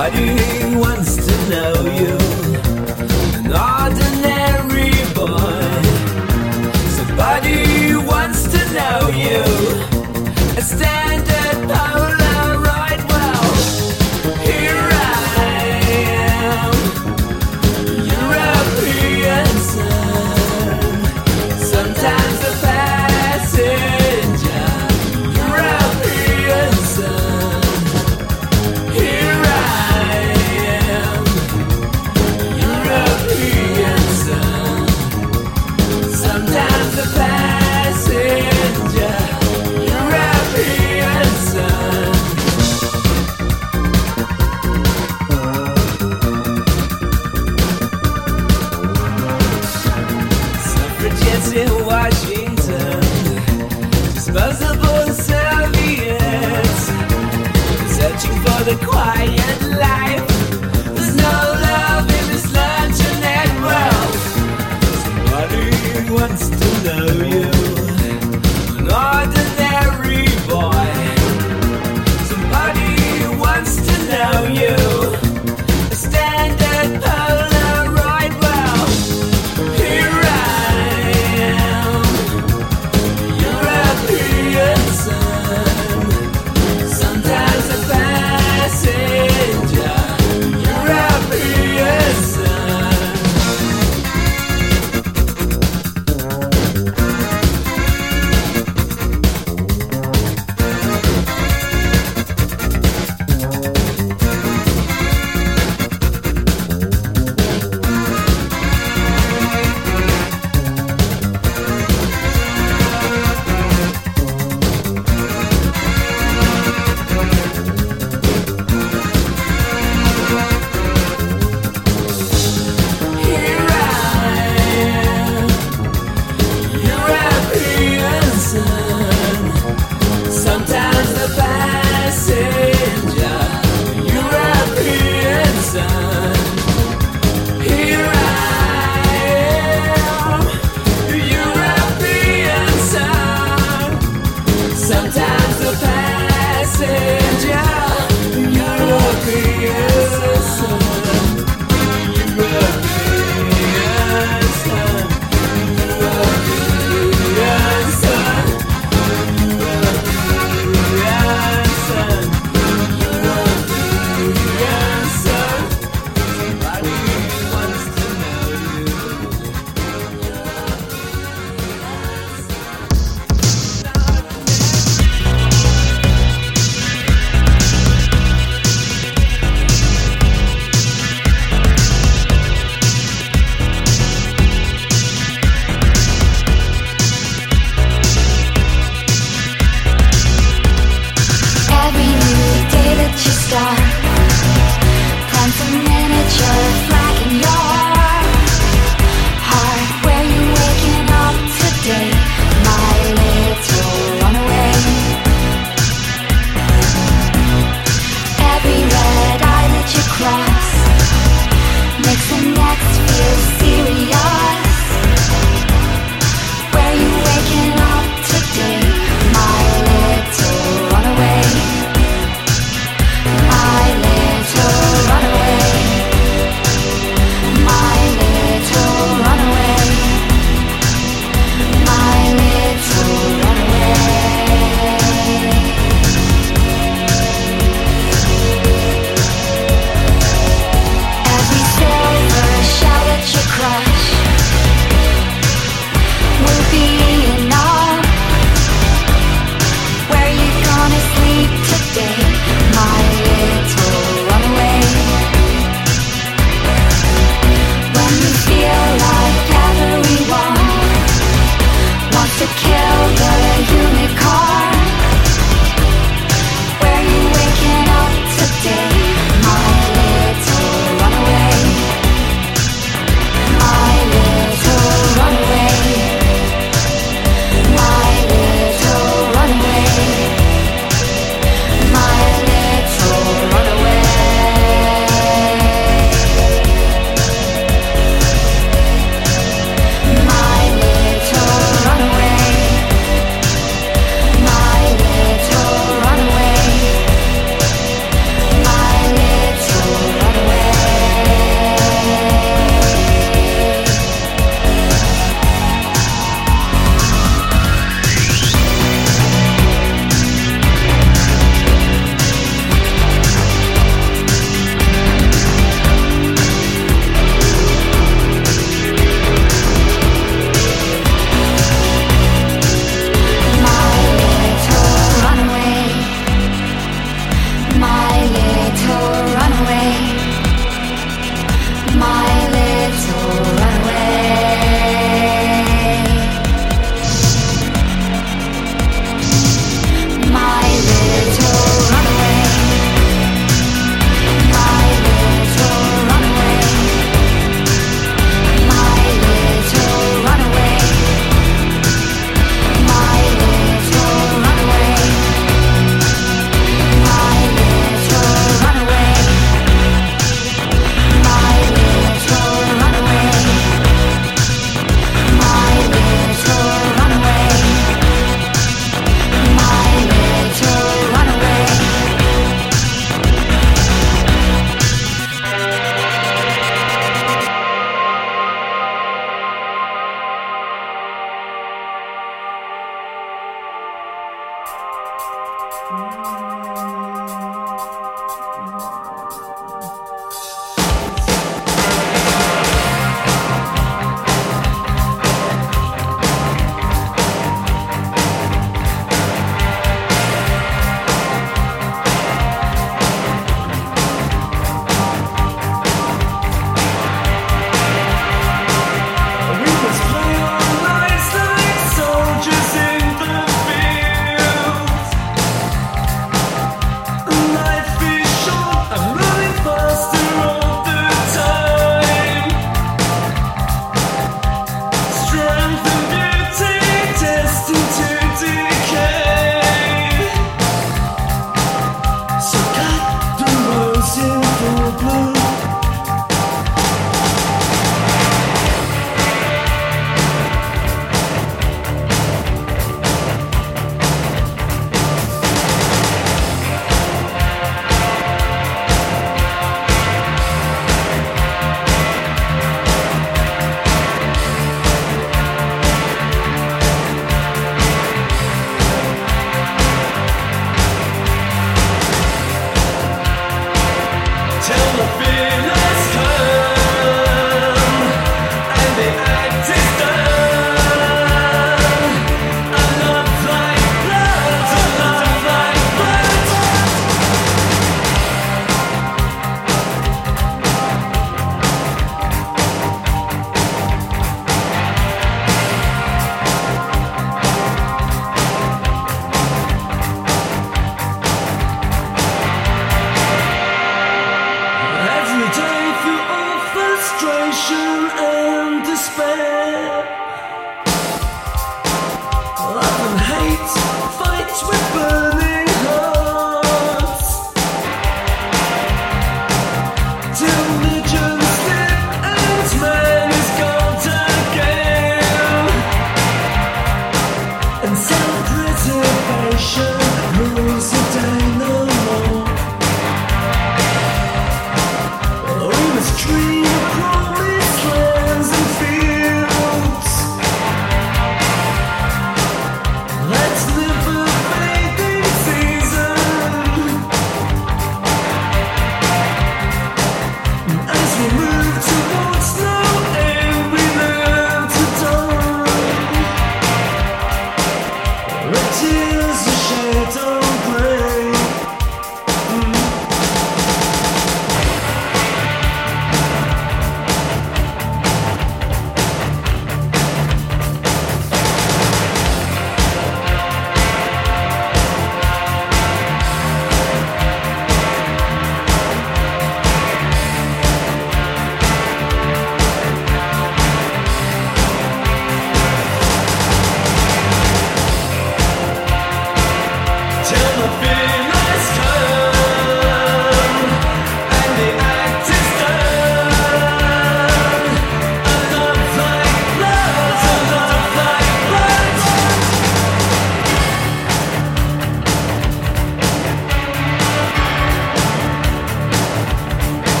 Somebody wants to know you.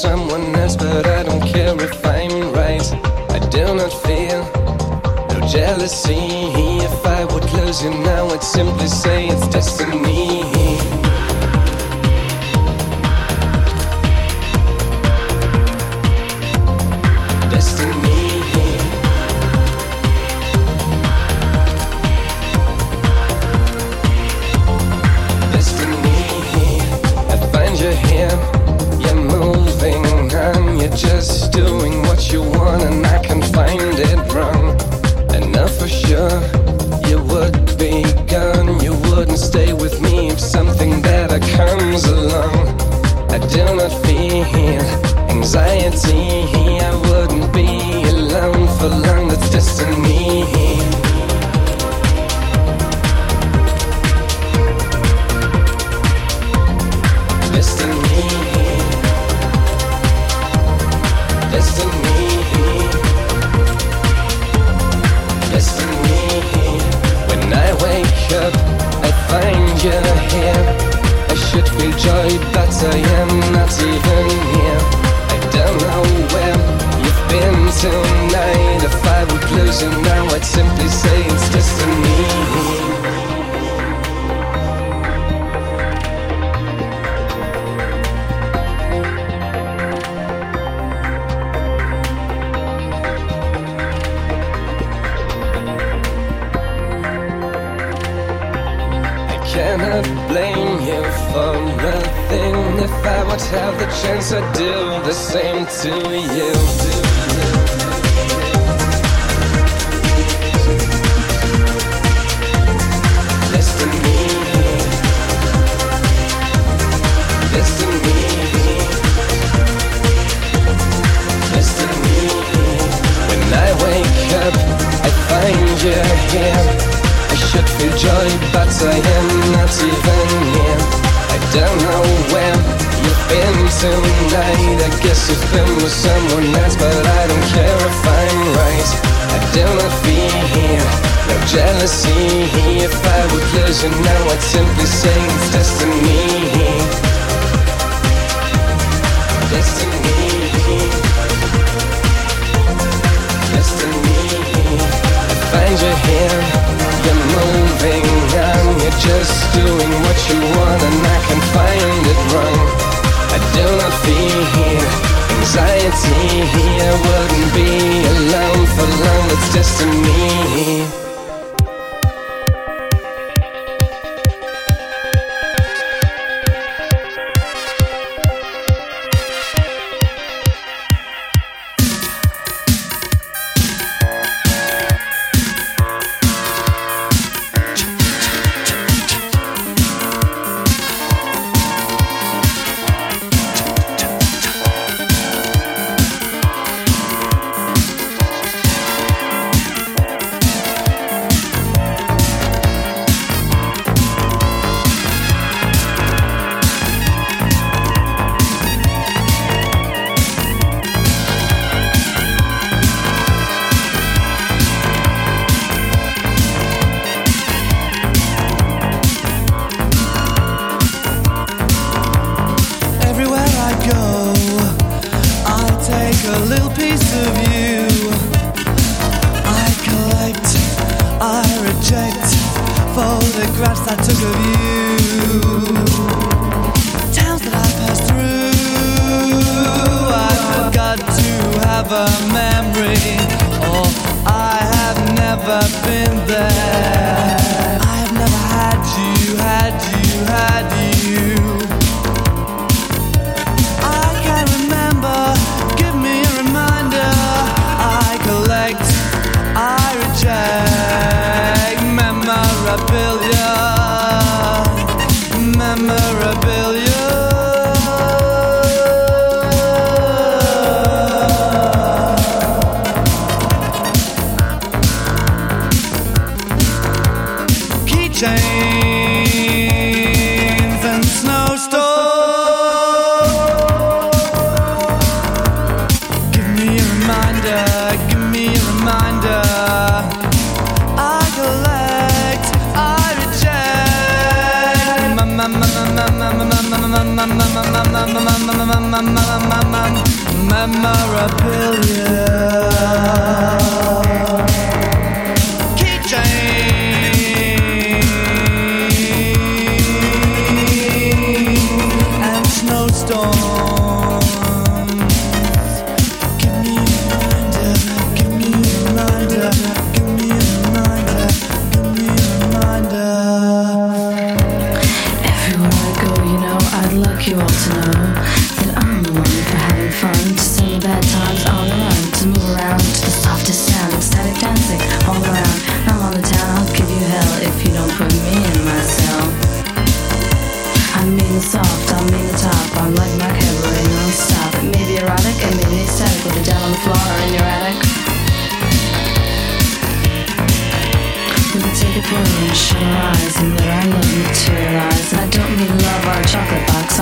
someone else, but I don't care if I'm right. I do not feel no jealousy. If I would close you now, I'd simply say it's destiny. every night I guess you've been with someone else But I don't care if I'm right. I dare not be here. No jealousy If I would lose you now I'd simply say it's destiny Destiny Destiny find you here. You're moving on You're just doing what you want And I can find it wrong. I do not fear anxiety I Wouldn't be alone for long, it's destiny.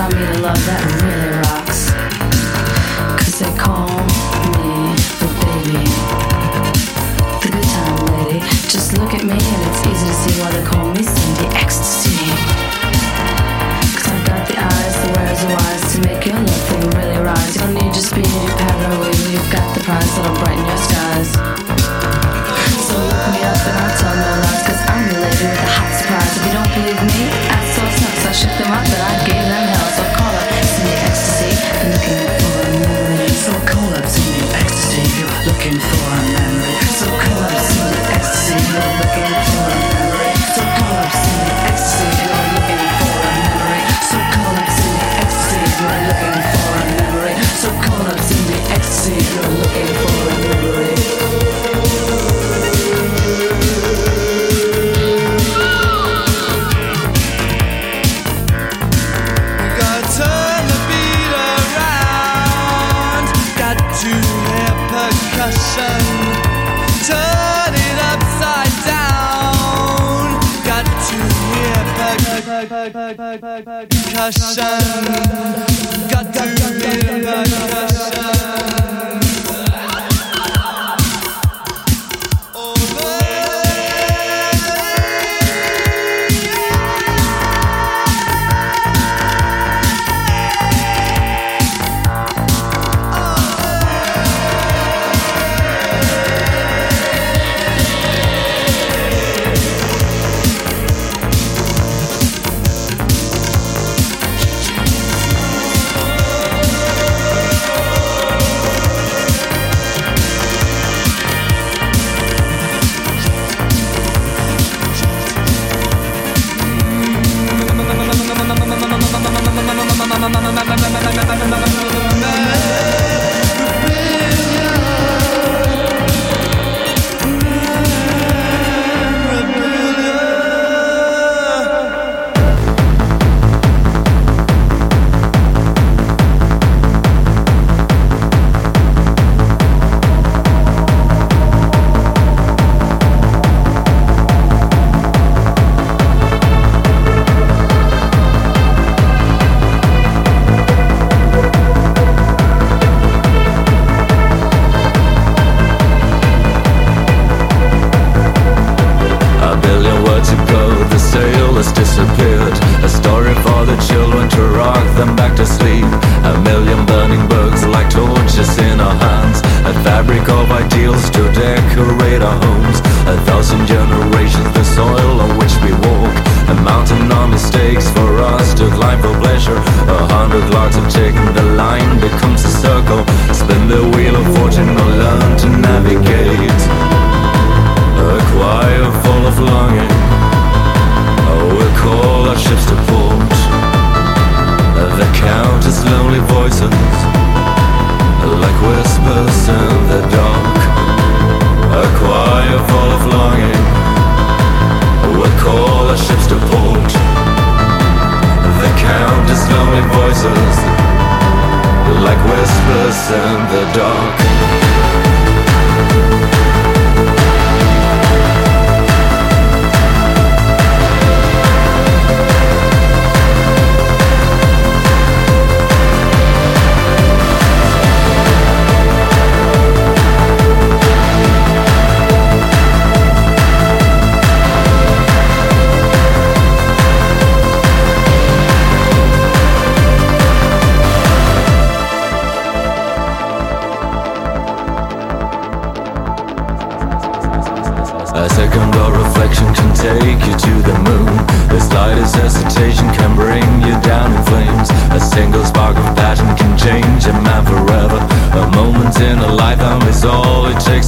I mean love that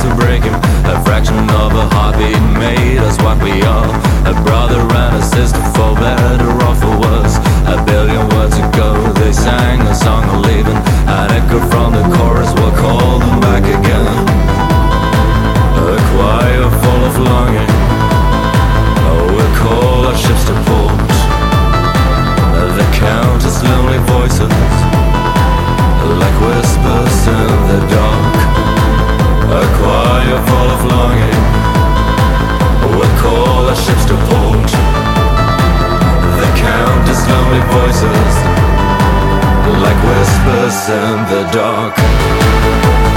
to break him. A fraction of a heartbeat made us what we are. A brother and a sister for better or for worse. A billion words ago they sang a song of leaving. An echo from the chorus will call them back again. A choir full of longing. Oh, we call our ships to port. The countless lonely voices, like whispers in the dark. A choir full of longing. Call our ships to port. The countless lonely voices, like whispers in the dark.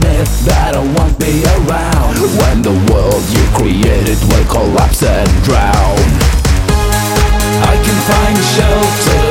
That I won't be around when the world you created will collapse and drown. I can find shelter